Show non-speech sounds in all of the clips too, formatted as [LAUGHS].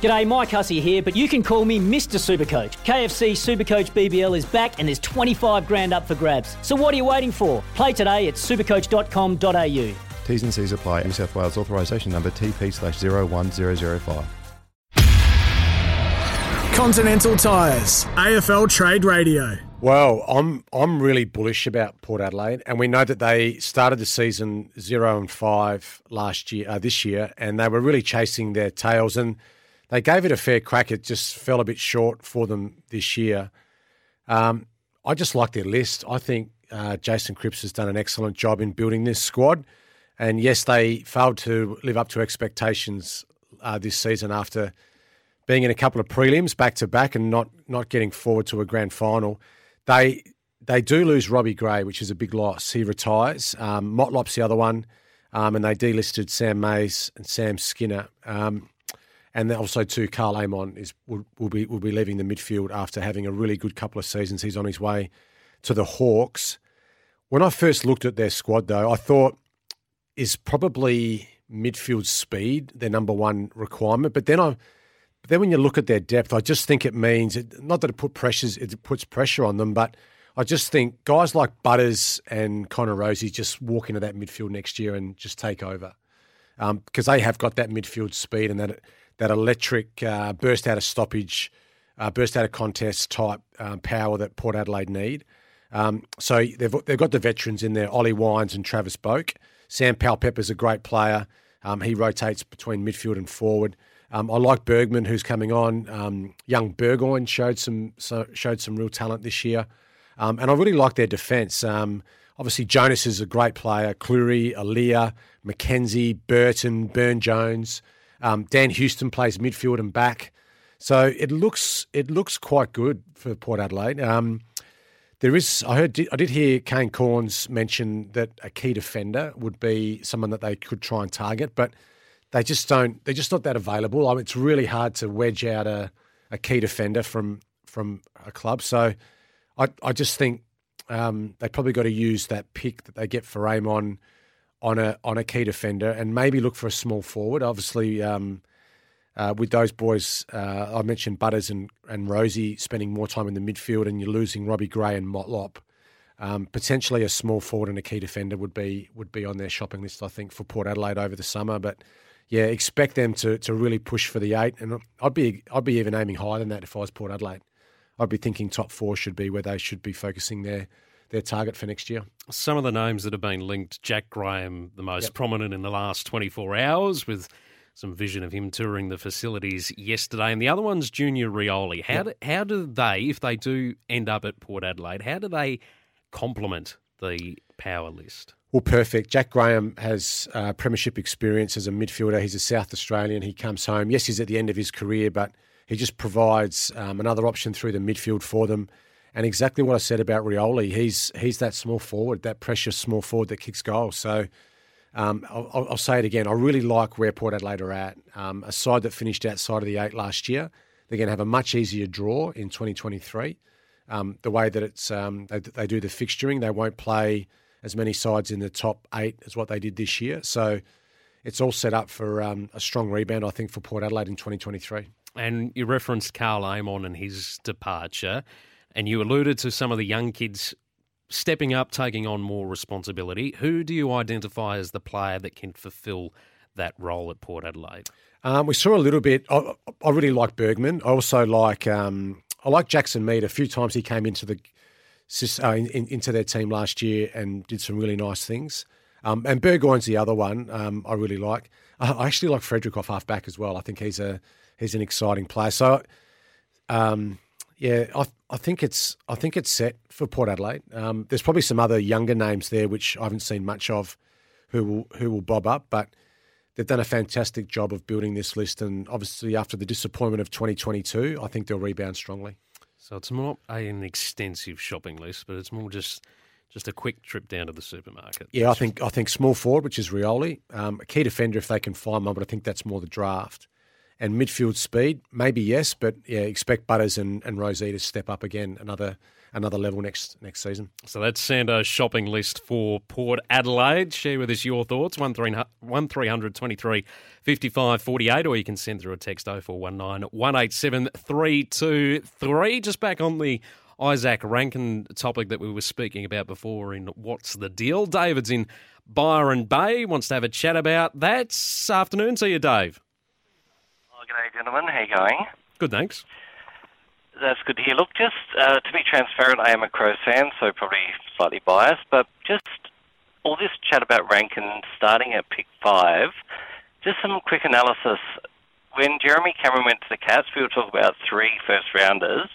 G'day, Mike Hussey here, but you can call me Mr. Supercoach. KFC Supercoach BBL is back and there's 25 grand up for grabs. So what are you waiting for? Play today at supercoach.com.au. T's and C's apply. New South Wales authorisation number TP slash 01005. Continental Tires, AFL Trade Radio. Well, I'm I'm really bullish about Port Adelaide, and we know that they started the season zero and five last year, uh, this year, and they were really chasing their tails, and they gave it a fair crack. It just fell a bit short for them this year. Um, I just like their list. I think uh, Jason Cripps has done an excellent job in building this squad, and yes, they failed to live up to expectations uh, this season after being in a couple of prelims back to back and not not getting forward to a grand final. They they do lose Robbie Gray, which is a big loss. He retires. Um, Motlop's the other one, um, and they delisted Sam Mayes and Sam Skinner. Um, and also too, Karl Amon is will, will, be will be leaving the midfield after having a really good couple of seasons. He's on his way to the Hawks. When I first looked at their squad, though, I thought is probably midfield speed their number one requirement. But then I but then when you look at their depth, I just think it means it, not that it put pressures, it puts pressure on them, but I just think guys like Butters and Connor Rozee just walk into that midfield next year and just take over because um, they have got that midfield speed and that that electric uh, burst out of stoppage, uh, burst out of contest type um, power that Port Adelaide need. Um, so they've they've got the veterans in there, Ollie Wines and Travis Boak. Sam Powell-Pepper's a great player. Um, he rotates between midfield and forward. Um, I like Bergman, who's coming on. Um, young Burgoyne showed some so, showed some real talent this year, um, and I really like their defence. Obviously, Jonas is a great player. Clurey, Aliir, McKenzie, Burton, Byrne-Jones, um, Dan Houston plays midfield and back. So it looks it looks quite good for Port Adelaide. Um, there is, I heard, I did hear Kane Cornes mention that a key defender would be someone that they could try and target, but they just don't. They're just not that available. I mean, it's really hard to wedge out a, a key defender from from a club. So I I just think um, they probably got to use that pick that they get for Amon on a on a key defender and maybe look for a small forward. Obviously, um, uh, with those boys, uh, I mentioned Butters and, and Rozee spending more time in the midfield, and you're losing Robbie Gray and Motlop. Um, potentially, a small forward and a key defender would be would be on their shopping list. I think for Port Adelaide over the summer, but yeah, expect them to to really push for the eight, and I'd be I'd be even aiming higher than that if I was Port Adelaide. I'd be thinking top four should be where they should be focusing their their target for next year. Some of the names that have been linked, Jack Graham, the most yep. prominent in the last 24 hours, with some vision of him touring the facilities yesterday, and the other one's Junior Rioli. How yep. do, how do they, if they do end up at Port Adelaide, how do they complement the power list? Well, perfect. Jack Graham has uh, premiership experience as a midfielder. He's a South Australian. He comes home. Yes, he's at the end of his career, but he just provides um, another option through the midfield for them. And exactly what I said about Rioli, he's he's that small forward, that precious small forward that kicks goals. So um, I'll, I'll, say it again. I really like where Port Adelaide are at. Um, a side that finished outside of the eight last year, they're going to have a much easier draw in 2023. Um, the way that it's um, they, they do the fixturing, they won't play as many sides in the top eight as what they did this year. So it's all set up for um, a strong rebound, I think, for Port Adelaide in 2023. And you referenced Karl Amon and his departure, and you alluded to some of the young kids stepping up, taking on more responsibility. Who do you identify as the player that can fulfil that role at Port Adelaide? Um, we saw a little bit. I, I, really like Bergman. I also like um, I like Jackson Mead. A few times he came into the uh, in, in, into their team last year and did some really nice things. Um, and Burgoyne's the other one um, I really like. I actually like Frederick off half back as well. I think he's a he's an exciting player. So, um, yeah, I, I think it's I think it's set for Port Adelaide. Um, there's probably some other younger names there which I haven't seen much of, who will who will bob up. But they've done a fantastic job of building this list. And obviously, after the disappointment of 2022, I think they'll rebound strongly. So it's not an extensive shopping list, but it's more just just a quick trip down to the supermarket. Yeah, I think I think small forward, which is Rioli, um, a key defender if they can find one, but I think that's more the draft. And midfield speed, maybe yes, but yeah, expect Butters and, and Rozee to step up again another another level next next season. So that's Sando's shopping list for Port Adelaide. Share with us your thoughts, 1300 23 55 48, or you can send through a text 0419 187 323. Just back on the Izak Rankine topic that we were speaking about before in What's the Deal. David's in Byron Bay, wants to have a chat about that. Afternoon to you, Dave. Oh, g'day, gentlemen. How you going? Good, thanks. That's good to hear. Look, just uh, to be transparent, I am a Crows fan, so probably slightly biased, but just all this chat about Rankine starting at pick five, just some quick analysis. When Jeremy Cameron went to the Cats, we were talking about three first rounders.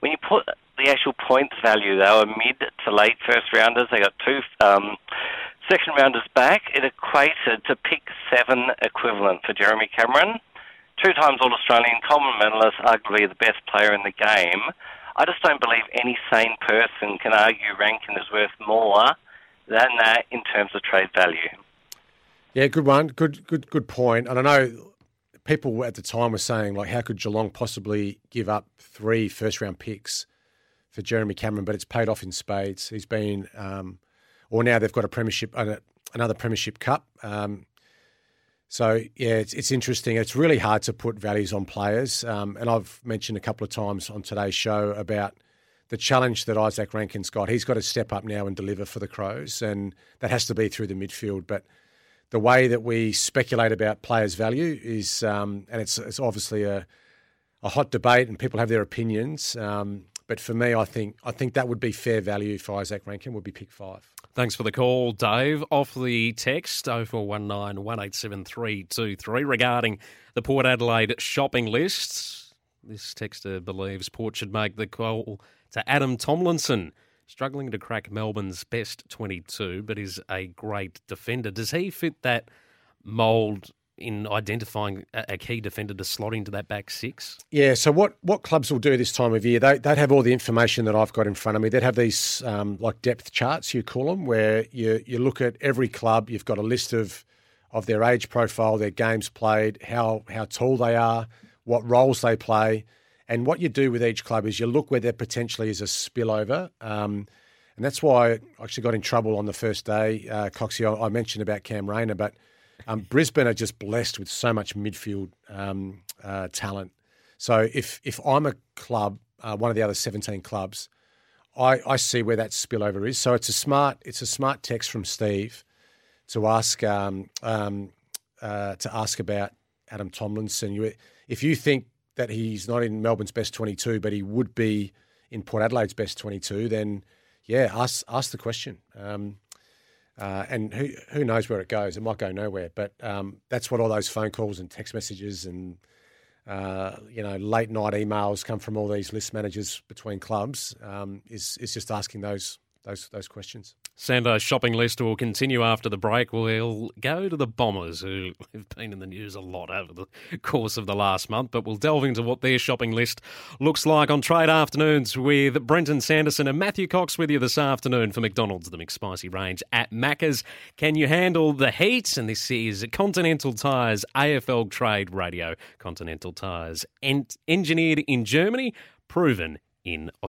When you put the actual points value, they were mid to late first rounders. They got two um, second rounders back. It equated to pick seven equivalent for Jeremy Cameron two times All Australian, Coleman medalist, arguably the best player in the game. I just don't believe any sane person can argue Rankine is worth more than that in terms of trade value. Yeah, good one. Good, good, good point. And I know people at the time were saying like, how could Geelong possibly give up three first round picks for Jeremy Cameron? But it's paid off in spades. He's been, um, or now they've got a premiership, uh, another premiership cup. Um, so yeah, it's, it's interesting. It's really hard to put values on players, um, and I've mentioned a couple of times on today's show about the challenge that Izak Rankine's got. He's got to step up now and deliver for the Crows, and that has to be through the midfield. But the way that we speculate about players' value is, um, and it's it's obviously a a hot debate, and people have their opinions. Um, but for me, I think I think that would be fair value for Izak Rankine. Would be pick five. Thanks for the call, Dave. Off the text 0419 187 323 regarding the Port Adelaide shopping list. This texter believes Port should make the call to Adam Tomlinson, struggling to crack Melbourne's best 22, but is a great defender. Does he fit that mould in identifying a, key defender to slot into that back six? Yeah. So what what clubs will do this time of year? They they'd have all the information that I've got in front of me. They'd have these um, like depth charts you call them, where you you look at every club. You've got a list of of their age profile, their games played, how how tall they are, what roles they play, and what you do with each club is you look where there potentially is a spillover. Um, and that's why I actually got in trouble on the first day, uh, Coxie. I, I mentioned about Cam Rayner, but um, Brisbane are just blessed with so much midfield um, uh, talent. So if if I'm a club, uh, one of the other 17 clubs, I, I see where that spillover is. So it's a smart it's a smart text from Steve to ask um, um, uh, to ask about Adam Tomlinson. You, if you think that he's not in Melbourne's best 22, but he would be in Port Adelaide's best 22, then yeah, ask ask the question. Um, uh, and who who knows where it goes? It might go nowhere. But um, that's what all those phone calls and text messages and uh, you know late night emails come from all these list managers between clubs. Um, is is just asking those those those questions. Sando's shopping list will continue after the break. We'll go to the Bombers, who [LAUGHS] have been in the news a lot over the course of the last month, but we'll delve into what their shopping list looks like on trade afternoons with Brenton Sanderson and Matthew Cox with you this afternoon for McDonald's, the McSpicy range at Macca's. Can you handle the heat? And this is Continental Tires AFL Trade Radio. Continental Tires, en- engineered in Germany, proven in